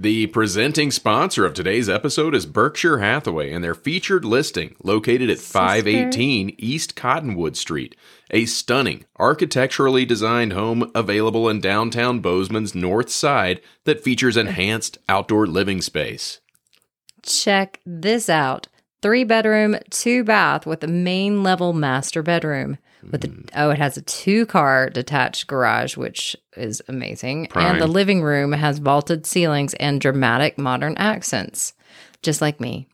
The presenting sponsor of today's episode is Berkshire Hathaway and their featured listing located at 518 East Cottonwood Street, a stunning, architecturally designed home available in downtown Bozeman's north side that features enhanced outdoor living space. Check this out. Three bedroom, two bath with a main level master bedroom. With a, oh, it has a two car detached garage, which is amazing. Prime. And the living room has vaulted ceilings and dramatic modern accents, just like me.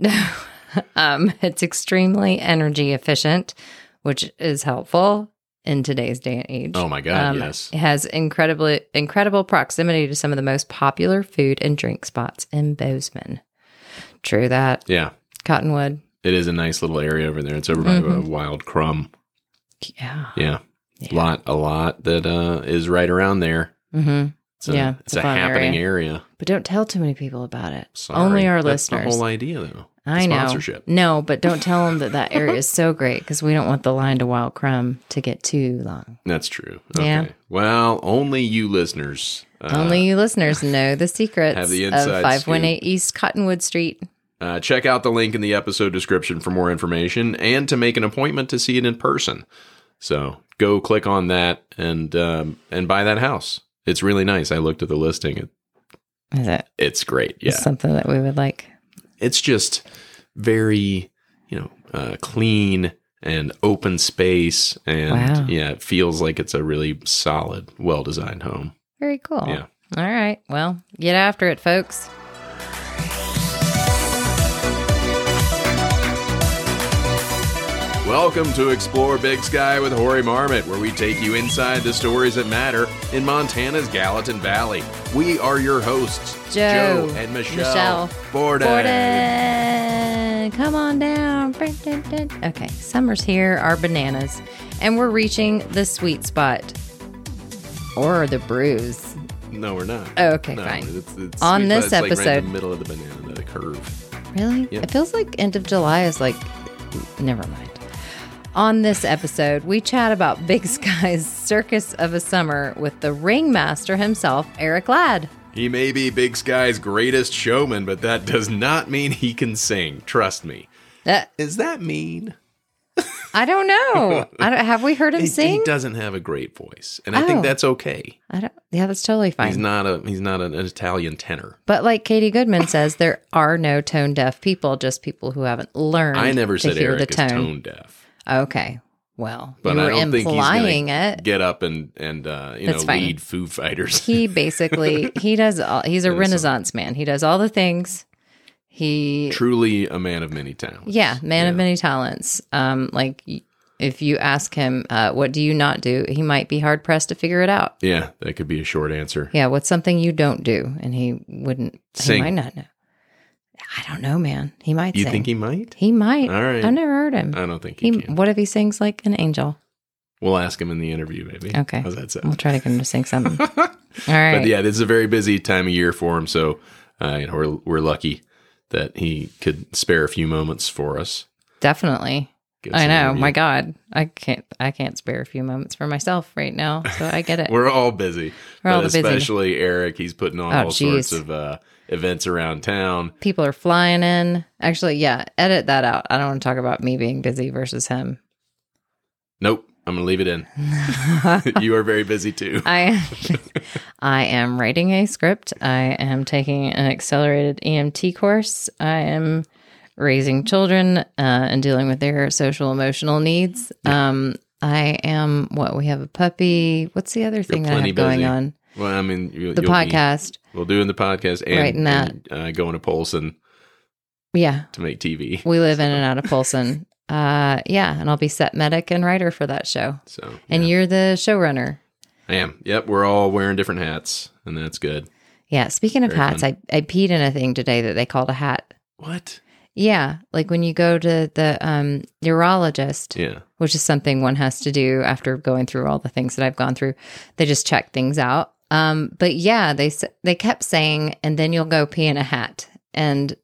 um, it's extremely energy efficient, which is helpful in today's day and age. Oh my God, Um, yes. It has incredibly incredible proximity to some of the most popular food and drink spots in Bozeman. True that. Yeah, Cottonwood. It is a nice little area over there. It's over by Mhm. Wild Crumb. Yeah. Yeah. Yeah. Lot, a lot that uh, is right around there. Mm-hmm. It's a, Yeah, it's it's a a happening area. area. But don't tell too many people about it. Sorry. Only our That's listeners. the whole idea, though. I know. Sponsorship. No, but don't tell them that that area is so great because we don't want the line to Wild Crumb to get too long. That's true. Okay. Yeah. Well, only you listeners. Uh, Only you listeners know the secrets have the of inside 518 East Cottonwood Street. Uh, check out the link in the episode description for more information and to make an appointment to see it in person. So go click on that and um, and buy that house. It's really nice. I looked at the listing. It, Is it it's great. Yeah, something that we would like? it's just very you know uh, clean and open space, and Wow. yeah, it feels like it's a really solid, well designed home. Very cool. Yeah. All right. Well, get after it, folks. Welcome to Explore Big Sky with Hoary Marmot, where we take you inside the stories that matter in Montana's Gallatin Valley. We are your hosts, Joe, and Michelle, Michelle Borden. Borden, come on down. Okay, summer's here, our bananas, and we're reaching the sweet spot or the bruise. No, we're not. Oh, okay, No, fine. It's, it's On this it's like right in episode- the middle of the banana, the curve. Really? Yeah. It feels like end of July is like, never mind. On this episode, we chat about Big Sky's circus of a summer with the ringmaster himself, Eric Ladd. He may be Big Sky's greatest showman, but that does not mean he can sing. Trust me. Uh, Is that mean? I don't know. I don't, have we heard him He, sing? he doesn't have a great voice, and I think Oh. that's okay. I don't. Yeah, that's totally fine. He's not a he's not an Italian tenor. But like Katie Goodman says, there are no tone deaf people, just people who haven't learned. I never to said hear Eric the is tone. tone deaf. Okay, well, But you I were don't think he's implying it. get up and and uh, you That's know fine. lead Foo Fighters. He basically he does. All, he's a Renaissance man. He does all the things. He Truly a man of many talents. yeah, man of many talents. Um, like if you ask him, uh, what do you not do? He might be hard pressed to figure it out. Yeah, that could be a short answer. Yeah, what's something you don't do? And he wouldn't. Sing. He might not know. I don't know, man. He might. You sing. think he might? He might. All right. I've never heard him. I don't think he, He, can. what if he sings like an angel? We'll ask him in the interview, maybe. Okay. How's that sound? We'll try to get him to sing something. All right. But yeah, this is a very busy time of year for him. So, uh, you know, we're we're lucky that he could spare a few moments for us. Definitely. I know. My God, I can't. I can't spare a few moments for myself right now. So I get it. We're all busy, We're all busy. especially Eric. He's putting on Oh, all sorts of uh, events around town. People are flying in. Actually, yeah. Edit that out. I don't want to talk about me being busy versus him. Nope, I'm gonna leave it in. you are very busy too. I I am writing a script. I am taking an accelerated EMT course. I am raising children uh, and dealing with their social emotional needs. Um, I am what we have a puppy. What's the other thing that I have going busy. on? Well, I mean, you, The you'll be- podcast. we'll do in the podcast and, Writing that. and, uh, going to Polson Yeah, to make TV. we live in and out of Polson. Uh, yeah, and I'll be set medic and writer for that show. So, And you're the showrunner. I am. Yep, we're all wearing different hats, and that's good. Yeah. Speaking of Very hats, fun. I, I peed in a thing today that they called a hat. What? Yeah, like when you go to the um, urologist, Yeah. which is something one has to do after going through all the things that I've gone through. They just check things out. Um, but yeah, they they kept saying, and then you'll go pee in a hat, and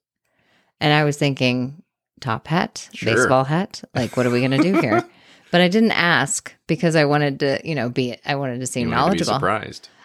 and I was thinking, top hat, Sure. baseball hat, like what are we gonna do here? but I didn't ask because I wanted to, you know, be I wanted to seem You want to be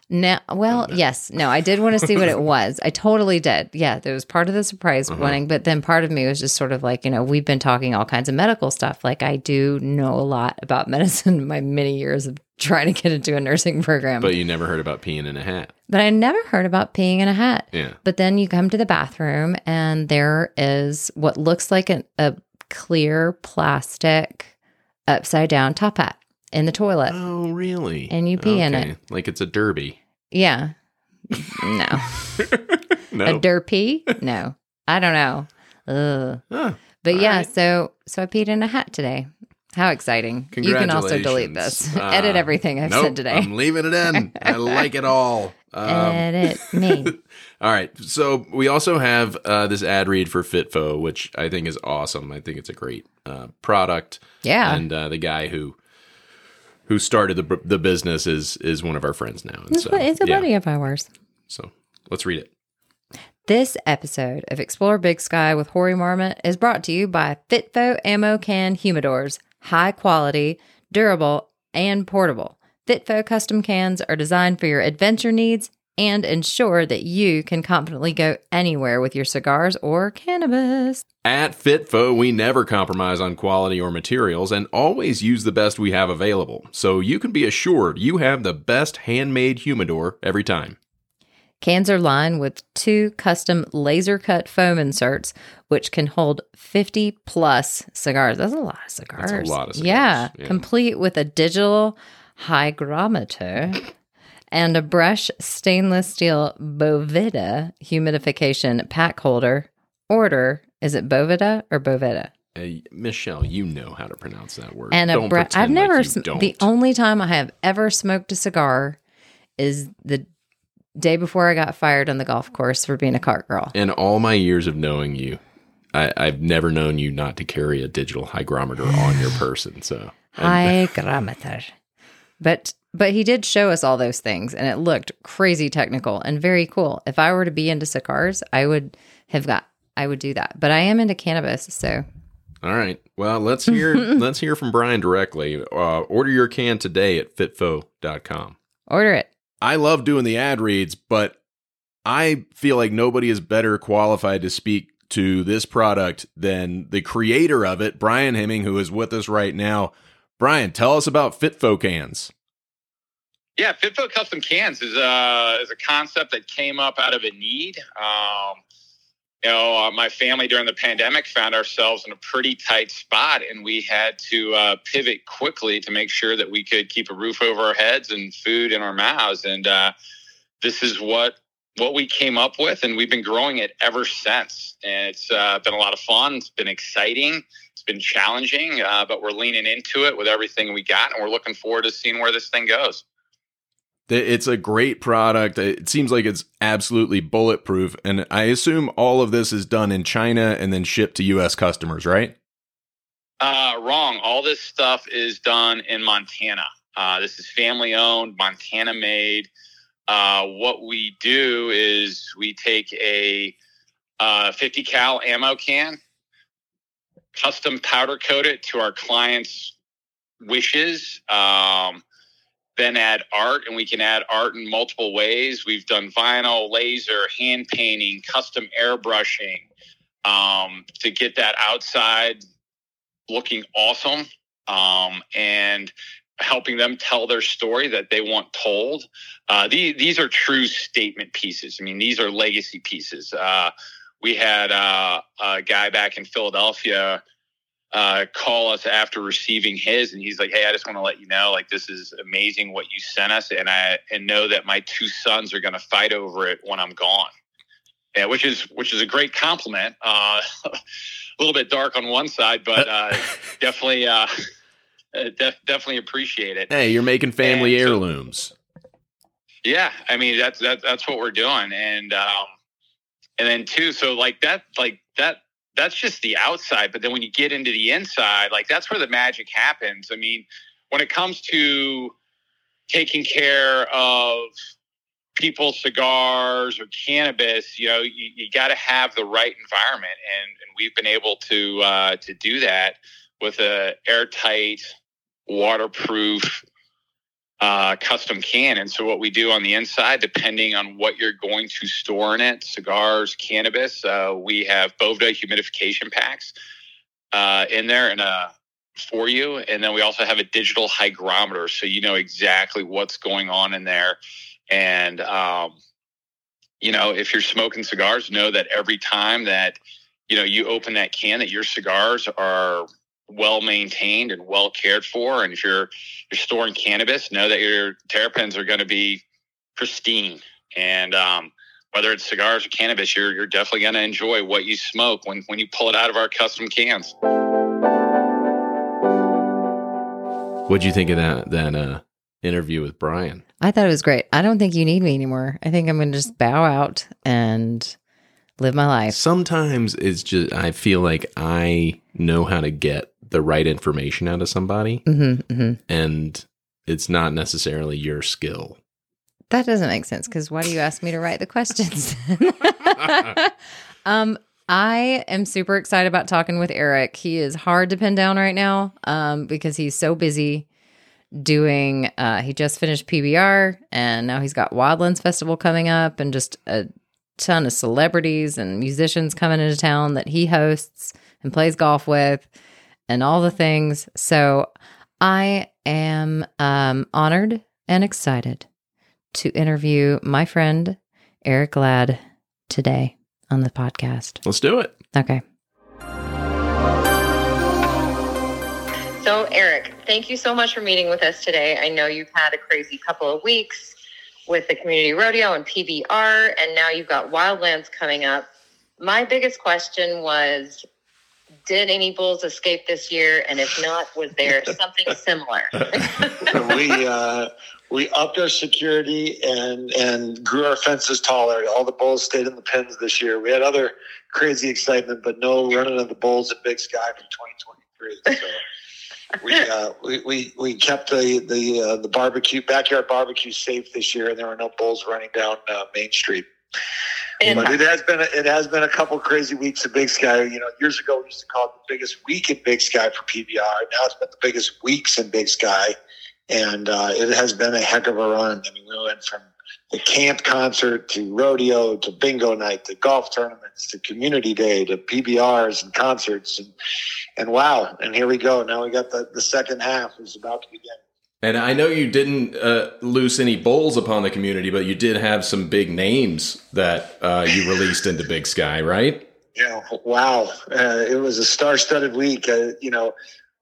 knowledgeable. surprised. No, well, yes, no, I did want to see what it was. I totally did. Yeah, that was part of the surprise Uh-huh. winning, but then part of me was just sort of like, you know, we've been talking all kinds of medical stuff. Like I do know a lot about medicine my many years of trying to get into a nursing program. But you never heard about peeing in a hat. but I never heard about peeing in a hat. Yeah. But then you come to the bathroom and there is what looks like an, a clear plastic upside down top hat in the toilet. Oh, really? And you pee in it. Like it's a derby. Yeah. No. No. A derpy? No. I don't know. Ugh. Huh. But All yeah, right. so so I peed in a hat today. How exciting. You can also delete this. Congratulations. Edit Uh, everything I've nope, said today. I'm leaving it in. I like it all. Um, Edit me. all right. So we also have uh, this ad read for Fitfo, which I think is awesome. I think it's a great uh, product. Yeah. And uh, the guy who who started the the business is is one of our friends now. And It's, so, it's a yeah. buddy of ours. So let's read it. This episode of Explore Big Sky with Hoary Marmot is brought to you by Fitfo Ammo Can Humidors. High quality, durable, and portable. Fitfo custom cans are designed for your adventure needs and ensure that you can confidently go anywhere with your cigars or cannabis. At Fitfo, we never compromise on quality or materials and always use the best we have available. So you can be assured you have the best handmade humidor every time. Cans are lined with two custom laser cut foam inserts, which can hold 50 plus cigars. That's a lot of cigars. A lot of cigars, Yeah, yeah. complete with a digital hygrometer and a brush stainless steel Bovita humidification pack holder. Order is it Bovita or Bovita? Uh, Michelle, you know how to pronounce that word. And a brush. I've never. like sm- the only time I have ever smoked a cigar is the day before I got fired on the golf course for being a cart girl. In all my years of knowing you, I, I've never known you not to carry a digital hygrometer on your person. So hygrometer. But but he did show us all those things and it looked crazy technical and very cool. If I were to be into cigars, I would have got I would do that. But I am into cannabis, so All right. Well, let's hear let's hear from Brian directly. Uh, order your can today at fitfo.com. order it. I love doing the ad reads, but I feel like nobody is better qualified to speak to this product than the creator of it, Brian Hemming, who is with us right now. Brian, tell us about Fitfo cans. Yeah, Fitfo Custom Cans is a is a concept that came up out of a need. Um, you know, uh, my family during the pandemic found ourselves in a pretty tight spot, and we had to uh, pivot quickly to make sure that we could keep a roof over our heads and food in our mouths. And uh, this is what what we came up with, and we've been growing it ever since. And it's uh, been a lot of fun. It's been exciting. It's been challenging, uh, but we're leaning into it with everything we got, and we're looking forward to seeing where this thing goes. It's a great product. It seems like it's absolutely bulletproof. And I assume all of this is done in China and then shipped to US customers, right? Uh, wrong. All this stuff is done in Montana. Uh, this is family owned, Montana made. Uh, what we do is we take a uh, 50 cal ammo can, custom powder coat it to our clients' wishes, um, then add art, and we can add art in multiple ways. We've done vinyl, laser, hand painting, custom airbrushing um, to get that outside looking awesome um, and helping them tell their story that they want told. Uh, these, these are true statement pieces. I mean, these are legacy pieces. Uh, we had uh, a guy back in Philadelphia uh, call us after receiving his, and he's like, "Hey, I just want to let you know, like, this is amazing what you sent us, and I and know that my two sons are going to fight over it when I'm gone." Yeah, which is which is a great compliment. Uh, a little bit dark on one side, but uh, definitely, uh, def- definitely appreciate it. Hey, you're making family And so- heirlooms. Yeah, I mean that's that, that's what we're doing, and um, and then too, so like that, like that, that's just the outside. But then when you get into the inside, like that's where the magic happens. I mean, when it comes to taking care of people's cigars or cannabis, you know, you, you got to have the right environment, and, and we've been able to uh, to do that with a airtight, waterproof uh, custom can. And so what we do on the inside, depending on what you're going to store in it, cigars, cannabis, uh, we have Boveda humidification packs uh, in there and uh, for you. And then we also have a digital hygrometer, so you know exactly what's going on in there. And um, you know, if you're smoking cigars, know that every time that you know you open that can, that your cigars are well maintained and well cared for. And if you're you're storing cannabis, know that your terpenes are going to be pristine. And um, whether it's cigars or cannabis, you're you're definitely going to enjoy what you smoke when when you pull it out of our custom cans. What'd you think of that that uh, interview with Brian? I thought it was great. I don't think you need me anymore. I think I'm going to just bow out and live my life. Sometimes it's just I feel like I know how to get the right information out of somebody, Mm-hmm, hmm and it's not necessarily your skill. That doesn't make sense because why do you ask me to write the questions? um, I am super excited about talking with Eric. He is hard to pin down right now um, because he's so busy doing. Uh, he just finished PBR and now he's got Wildlands Festival coming up and just a ton of celebrities and musicians coming into town that he hosts and plays golf with and all the things. So I am um, honored and excited to interview my friend Eric Ladd today on the podcast. Let's do it. Okay. So, Eric, thank you so much for meeting with us today. I know you've had a crazy couple of weeks with the community rodeo and PBR, and now you've got Wildlands coming up. My biggest question was Did any bulls escape this year? And if not, was there something similar? we uh, we upped our security and and grew our fences taller. All the bulls stayed in the pens this year. We had other crazy excitement, but no running of the bulls at Big Sky for 2023. So we, uh, we we we kept the the uh, the barbecue backyard barbecue safe this year, and there were no bulls running down uh, Main Street. And But it has been a, it has been a couple crazy weeks in Big Sky. You know, years ago we used to call it the biggest week in Big Sky for PBR. Now it's been the biggest weeks in Big Sky, and uh, it has been a heck of a run. I mean, we went from the camp concert to rodeo to bingo night to golf tournaments to community day to PBRs and concerts and and wow! And here we go. Now we got the the second half is about to begin. And I know you didn't uh, loose any bowls upon the community, but you did have some big names that uh, you released into Big Sky, right? Yeah, wow. Uh, it was a star-studded week. Uh, you know,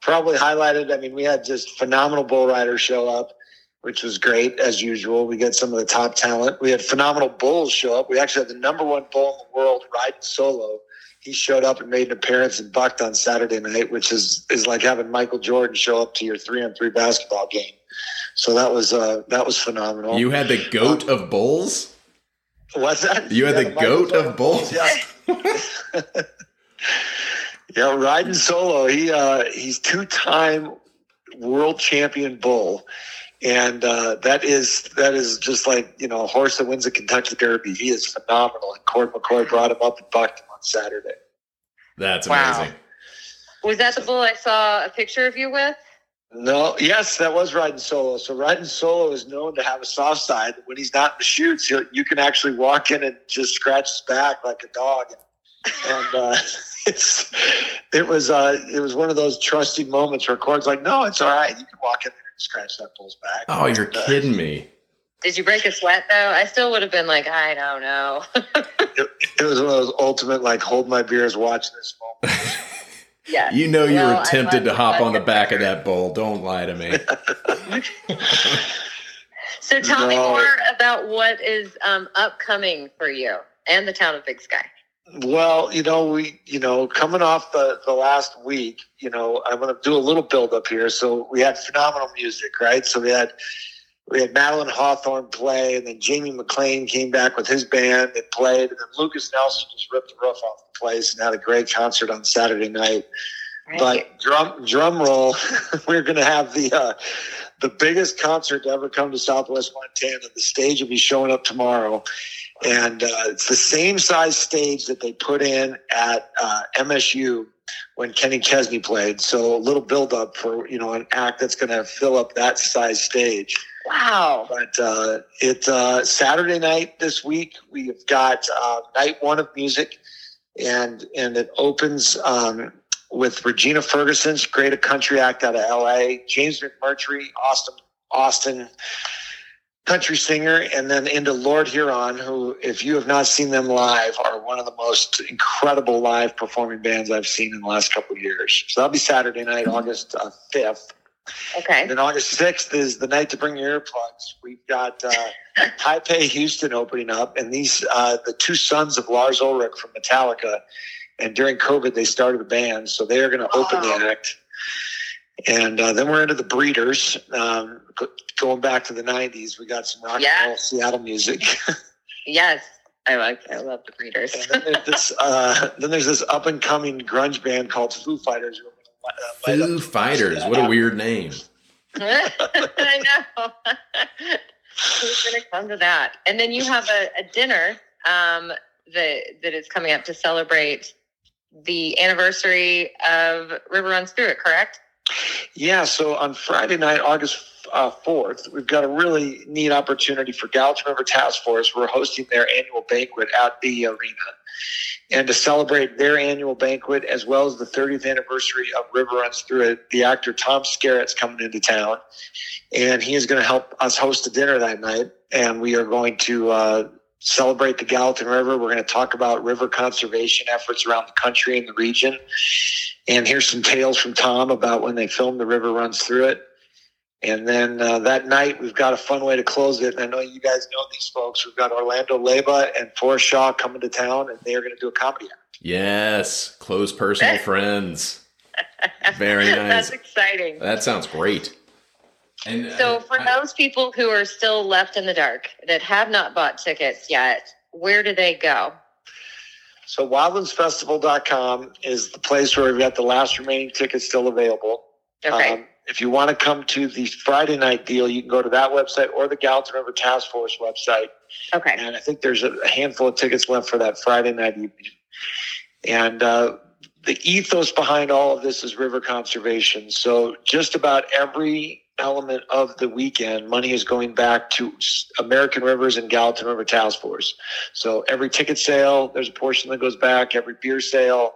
probably highlighted. I mean, we had just phenomenal bull riders show up, which was great as usual. We got some of the top talent. We had phenomenal bulls show up. We actually had the number one bull in the world riding solo. He showed up and made an appearance and bucked on Saturday night, which is is like having Michael Jordan show up to your three on three basketball game. So that was uh, that was phenomenal. You had the goat of bulls. What's that? You had Yeah, the Michael goat Jordan. of bulls. Yeah. yeah, riding solo. He uh, he's two time world champion bull. And uh, that is that is just like you know a horse that wins a Kentucky Derby. He is phenomenal. And Cord McCoy brought him up and bucked Saturday. That's Wow. amazing. was that the bull I saw a picture of you with? No, yes, that was riding solo. So riding solo is known to have a soft side. When he's not in the chutes, he'll, you can actually walk in and just scratch his back like a dog. And uh, it's it was uh, it was one of those trusting moments where Cord's like, "No, it's all right. You can walk in there and scratch that bull's back." Oh, you're uh, kidding me. Did you break a sweat though? I still would have been like, I don't know. It was one of those ultimate like hold my beers, watch this moment. yeah. You know you Well, were tempted to hop on the back of that bull. Don't lie to me. So tell me more about what is um, upcoming for you and the town of Big Sky. Well, you know, we, you know, coming off the, the last week, you know, I'm going to do a little build up here. So we had phenomenal music, right? So we had, we had Madeline Hawthorne play and then Jamie McLean came back with his band and played. And then Lucas Nelson just ripped the roof off the place and had a great concert on Saturday night. Right? But drum drum roll, we're going to have the uh, the biggest concert to ever come to Southwest Montana. The stage will be showing up tomorrow, and uh, it's the same size stage that they put in at uh, MSU when Kenny Chesney played. So a little build up for you know an act that's going to fill up that size stage. Wow. But uh, it's uh, Saturday night this week. We've got uh, night one of music, and and it opens um, with Regina Ferguson's Great a Country Act out of L.A. James McMurtry, Austin Austin country singer, and then into Lord Huron, who, if you have not seen them live, are one of the most incredible live performing bands I've seen in the last couple of years. So that'll be Saturday night, August uh, fifth. Okay. And then August 6th is the night to bring your earplugs. We've got uh, Taipei Houston opening up, and these uh, the two sons of Lars Ulrich from Metallica. And during COVID, they started a band, so they are going to open the act. And uh, then we're into the Breeders. Um, going back to the '90s, we got some rock Yeah. and roll Seattle music. Yes. I like I love the breeders. and then there's this, uh, then there's this up and coming grunge band called Foo Fighters. Who are gonna, light Foo up- Fighters. What a weird name. I know. Who's going to come to that? And then you have a, a dinner um, that that is coming up to celebrate the anniversary of River Runs Through It. Correct? Yeah, so on Friday night, August uh, 4th, we've got a really neat opportunity for Gallatin River Task Force. We're hosting their annual banquet at the arena. And to celebrate their annual banquet, as well as the 30th anniversary of River Runs Through It, the actor Tom Skerritt's coming into town. And he is going to help us host a dinner that night. And we are going to uh, celebrate the Gallatin River. We're going to talk about river conservation efforts around the country and the region and here's some tales from Tom about when they filmed The River Runs Through It. And then uh, that night, we've got a fun way to close it. And I know you guys know these folks. We've got Orlando Leyba and Forrest Shaw coming to town, and they are going to do a comedy act. Yes, close personal friends. Very nice. That's exciting. That sounds great. And So, uh, for I- those people who are still left in the dark that have not bought tickets yet, where do they go? So wildlandsfestival.com is the place where we've got the last remaining tickets still available. Okay. Um, if you want to come to the Friday night deal, you can go to that website or the Gallatin River Task Force website. okay. and I think there's a handful of tickets left for that Friday night evening. And uh, the ethos behind all of this is river conservation. So just about every element of the weekend, money is going back to American Rivers and Gallatin River Task Force. So every ticket sale, there's a portion that goes back. Every beer sale.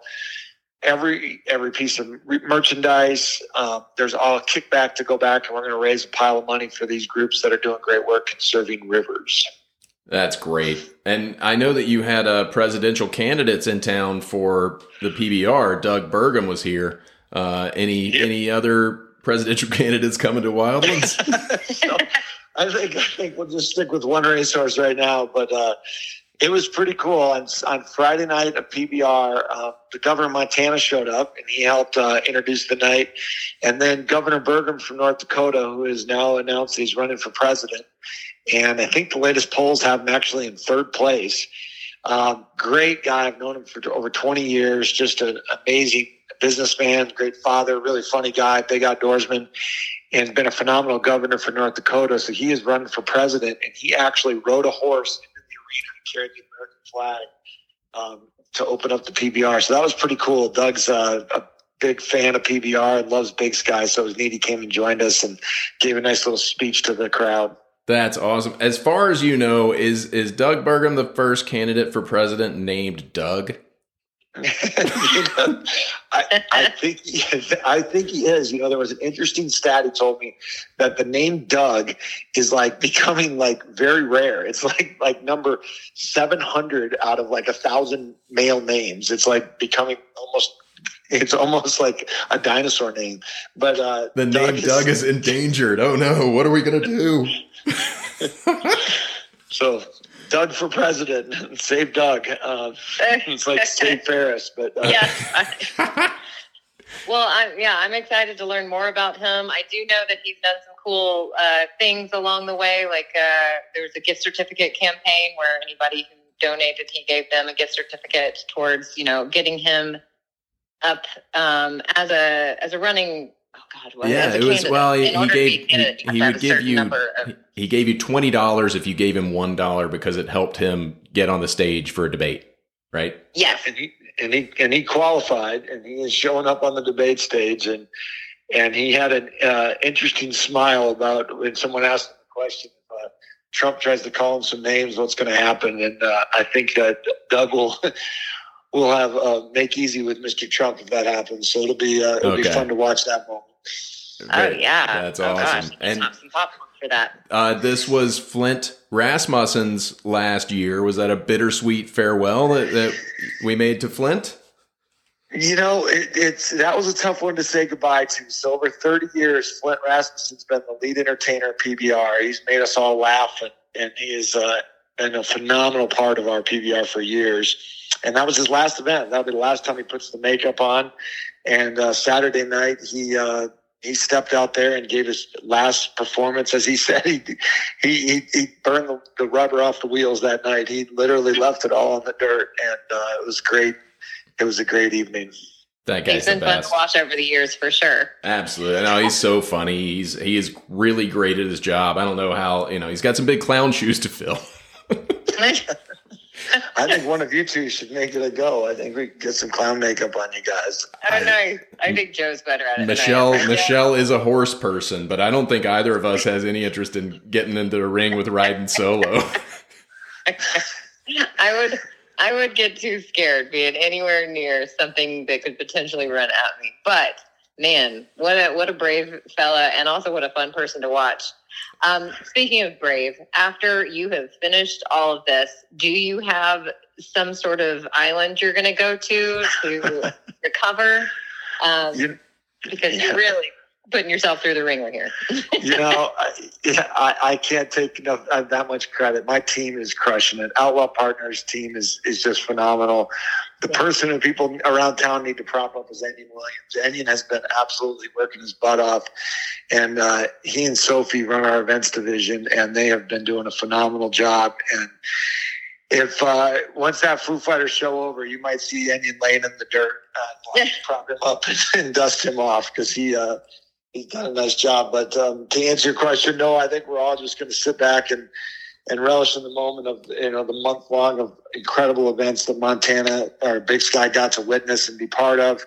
Every every piece of merchandise, um, there's all a kickback to go back, and we're going to raise a pile of money for these groups that are doing great work conserving rivers. That's great. And I know that you had uh, presidential candidates in town for the PBR. Doug Burgum was here. Uh, any Yep. any other presidential candidates coming to Wildlands? so I think I think we'll just stick with one racehorse right now. But uh, it was pretty cool. On, on Friday night at PBR, uh, the governor of Montana showed up and he helped uh, introduce the night. And then Governor Burgum from North Dakota, who has now announced he's running for president. And I think the latest polls have him actually in third place. Um, great guy. I've known him for over 20 years. Just an amazing businessman, great father, really funny guy, big outdoorsman and been a phenomenal governor for North Dakota. So he is running for president, and he actually rode a horse into the arena and carried the American flag um, to open up the PBR. So that was pretty cool. Doug's uh, a big fan of PBR and loves Big Sky, so it was neat he came and joined us and gave a nice little speech to the crowd. That's awesome. As far as you know, is is Doug Burgum the first candidate for president named Doug? you know, I, I think he, I think he is. You know, there was an interesting stat he told me that the name Doug is like becoming like very rare. It's like like number seven hundred out of like a thousand male names. It's like becoming almost. It's almost like a dinosaur name. But uh, The name Doug is endangered. Oh no, what are we gonna do? so. Doug for president. Save Doug. Uh, it's like save Ferris, but uh, yeah. well, I'm yeah, I'm excited to learn more about him. I do know that he's done some cool uh, things along the way. Like uh, there was a gift certificate campaign where anybody who donated, he gave them a gift certificate towards you know getting him up um, as a as a running. God, what, yeah, it was well. He, In he order to be gave he, you he would to have a give you of- he- he gave you twenty dollars if you gave him one dollar because it helped him get on the stage for a debate, right? yes. and he and he and he qualified, and he is showing up on the debate stage, and and he had an uh, interesting smile about when someone asked him a question. Uh, Trump tries to call him some names, what's going to happen? And uh, I think that Doug will will have uh, make easy with Mr. Trump if that happens. So it'll be uh, it'll Okay. be fun to watch that moment. Oh yeah, That's oh, awesome. Gosh, And- and some popcorn for that. Uh, this was Flint Rasmussen's last year. Was that a bittersweet farewell that, that we made to Flint? You know, it, it's that was a tough one to say goodbye to. So over 30 years, Flint Rasmussen's been the lead entertainer at PBR. He's made us all laugh, and, and he has uh, been a phenomenal part of our PBR for years. And that was his last event. That'll be the last time he puts the makeup on. And uh, Saturday night, he uh, he stepped out there and gave his last performance. As he said, he he he, he burned the, the rubber off the wheels that night. He literally left it all on the dirt, and uh, it was great. It was a great evening. That He's guy's the been fun to watch over the years for sure. Absolutely. No, he's so funny. He's he is really great at his job. I don't know how you know he's got some big clown shoes to fill. I think one of you two should make it a go. I think we get some clown makeup on you guys. Oh, I don't know. I think Joe's better at it. than I Michelle am. Michelle is a horse person, but I don't think either of us has any interest in getting into the ring with riding solo. I would I would get too scared being anywhere near something that could potentially run at me. But man, what a what a brave fella and also what a fun person to watch. Um, speaking of brave, after you have finished all of this, do you have some sort of island you're going to go to to recover? Um, You, because you're really putting yourself through the wringer here. you know, I, yeah, I, I can't take enough uh, that much credit. My team is crushing it. Outlaw Partners team is is just phenomenal. The Yeah. person who people around town need to prop up is Ennion Williams. Ennion has been absolutely working his butt off, and uh, he and Sophie run our events division, and they have been doing a phenomenal job. And if uh, once that Foo Fighters show over, you might see Ennion laying in the dirt, uh, prop him up and dust him off because he. Uh, he's done a nice job. But um, to answer your question, no, I think we're all just going to sit back and and relish in the moment of you know the month long of incredible events that Montana or Big Sky got to witness and be part of.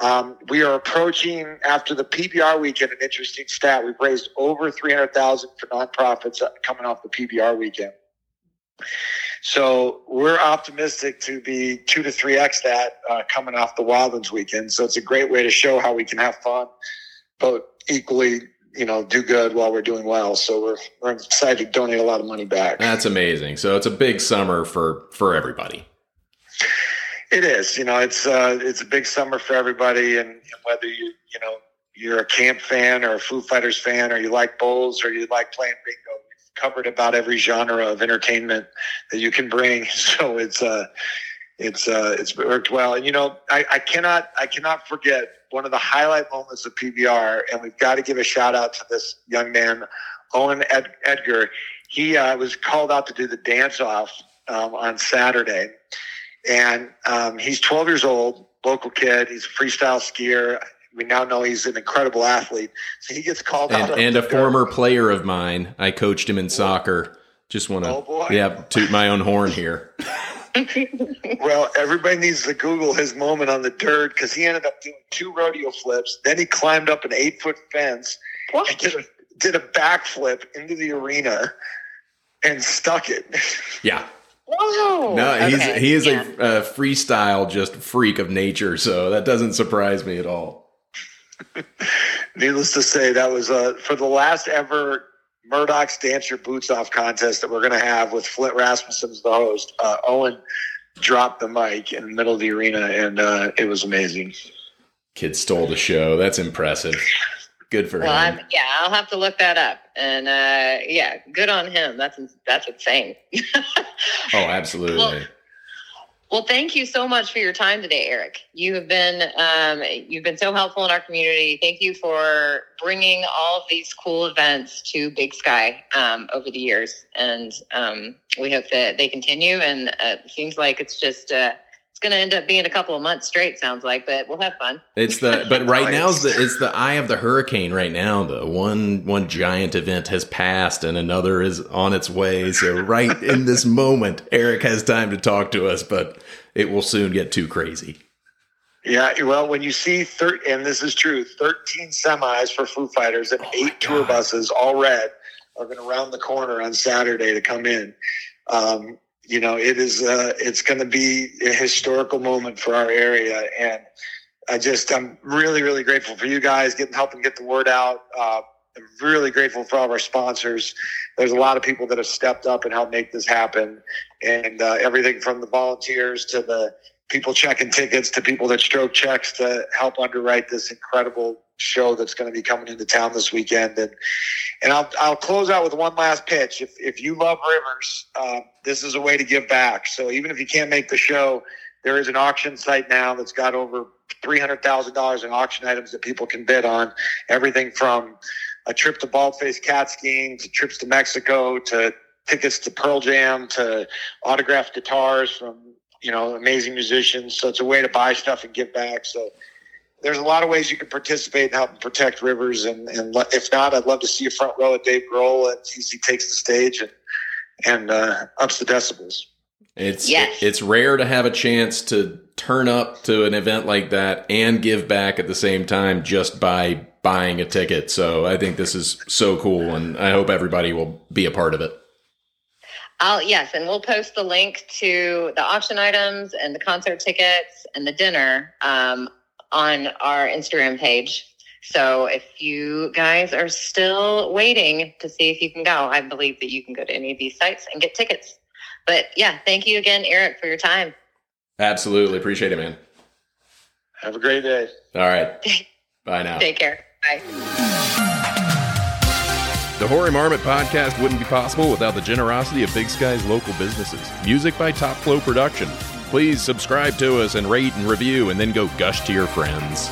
Um, we are approaching after the PBR weekend. An interesting stat: we've raised over three hundred thousand for nonprofits coming off the PBR weekend. So we're optimistic to be two to three x that uh, coming off the Wildlands weekend. So it's a great way to show how we can have fun, but equally, you know, do good while we're doing well. So we're we're excited to donate a lot of money back. That's amazing. So it's a big summer for for everybody. It is, you know, it's uh, it's a big summer for everybody, and, and whether you you know you're a camp fan or a Foo Fighters fan, or you like bowls, or you like playing bingo, we've covered about every genre of entertainment that you can bring. So it's uh, it's uh, it's worked well, and you know, I, I cannot I cannot forget one of the highlight moments of PBR, and we've got to give a shout out to this young man, Owen Ed- Edgar. He uh, was called out to do the dance off um, on Saturday and um, he's 12 years old, local kid. He's a freestyle skier. We now know he's an incredible athlete. So he gets called And, out. and a former player of mine. I coached him in soccer. Just want Oh, to yeah toot my own horn here. Well, everybody needs to Google his moment on the dirt because he ended up doing two rodeo flips. Then he climbed up an eight foot fence and did a, did a backflip into the arena and stuck it. Yeah. Whoa. No, he's Okay, he is yeah. a, a freestyle just freak of nature. So that doesn't surprise me at all. Needless to say, that was uh, for the last ever Murdoch's Dance Your Boots Off contest that we're going to have with Flint Rasmussen as the host. Uh, Owen dropped the mic in the middle of the arena, and uh, it was amazing. Kid stole the show. That's impressive. Good for Well, him. I'm, yeah, I'll have to look that up. And uh, yeah, good on him. That's that's insane. Oh, absolutely. Well, Well, thank you so much for your time today, Eric. You have been um, you've been so helpful in our community. Thank you for bringing all of these cool events to Big Sky um, over the years, and um, we hope that they continue. And uh, it seems like it's just uh, going to end up being a couple of months straight. Sounds like, but we'll have fun. It's the but right Nice. now is the it's the eye of the hurricane right now. The one one giant event has passed and another is on its way. So right in this moment, Eric has time to talk to us, but it will soon get too crazy. Yeah, well, when you see thir- and this is true, thirteen semis for Foo Fighters and Oh my eight tour God. buses, all red. are going to round the corner on Saturday to come in. Um, you know, it is uh, it's going to be a historical moment for our area, and I just I'm really really grateful for you guys getting helping get the word out. Uh, I'm really grateful for all of our sponsors. There's a lot of people that have stepped up and helped make this happen, and uh, everything from the volunteers to the people checking tickets to people that stroke checks to help underwrite this incredible show that's going to be coming into town this weekend. And and I'll I'll close out with one last pitch. If if you love rivers, uh, this is a way to give back. So even if you can't make the show, there is an auction site now that's got over three hundred thousand dollars in auction items that people can bid on. Everything from a trip to Baldface cat skiing to trips to Mexico to tickets to Pearl Jam to autographed guitars from you know amazing musicians. So it's a way to buy stuff and give back. So there's a lot of ways you can participate and help protect rivers. And, and if not, I'd love to see a front row at Dave Grohl as he takes the stage and and uh, ups the decibels. It's yes. it's rare to have a chance to turn up to an event like that and give back at the same time just by buying a ticket. So I think this is so cool, and I hope everybody will be a part of it. I'll yes, and we'll post the link to the auction items and the concert tickets and the dinner um, on our Instagram page. So if you guys are still waiting to see if you can go, I believe that you can go to any of these sites and get tickets. But yeah, thank you again, Eric, for your time. Absolutely. Appreciate it, man. Have a great day. All right. Bye now. Take care. Bye. The Hoary Marmot podcast wouldn't be possible without the generosity of Big Sky's local businesses. Music by Top Flow Production. Please subscribe to us and rate and review, and then go gush to your friends.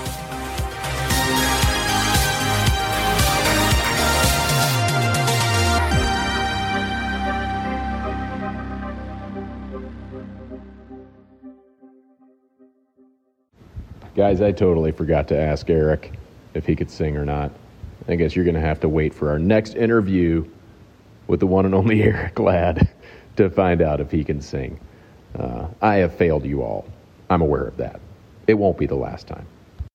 Guys, I totally forgot to ask Eric if he could sing or not. I guess you're going to have to wait for our next interview with the one and only Eric Ladd to find out if he can sing. Uh, I have failed you all. I'm aware of that. It won't be the last time.